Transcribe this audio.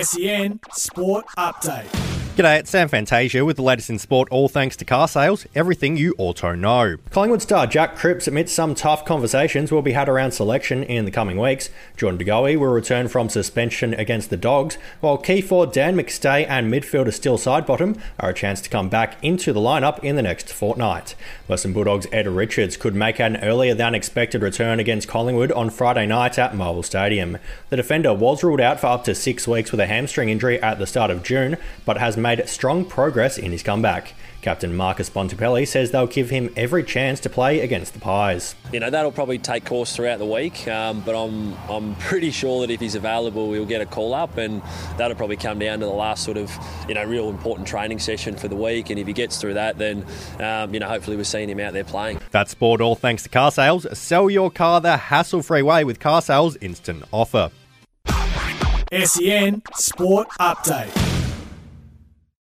SEN Sport Update. G'day, it's Sam Fantasia with the latest in sport, all thanks to car sales, everything you auto know. Collingwood star Jack Crisp admits some tough conversations will be had around selection in the coming weeks. Jordan De Goey will return from suspension against the Dogs, while key forward Dan McStay and midfielder Steele Sidebottom are a chance to come back into the lineup in the next fortnight. Western Bulldogs Ed Richards could make an earlier than expected return against Collingwood on Friday night at Marvel Stadium. The defender was ruled out for up to six weeks with a hamstring injury at the start of June, but has made strong progress in his comeback. Captain Marcus Bontempelli says they'll give him every chance to play against the Pies. You know that'll probably take course throughout the week, um, but I'm I'm pretty sure that if he's available, we'll get a call up, and that'll probably come down to the last sort of you know real important training session for the week. And if he gets through that, then um, you know hopefully we're seeing him out there playing. That's sport all thanks to car sales. Sell your car the hassle-free way with car sales instant offer. SEN Sport Update.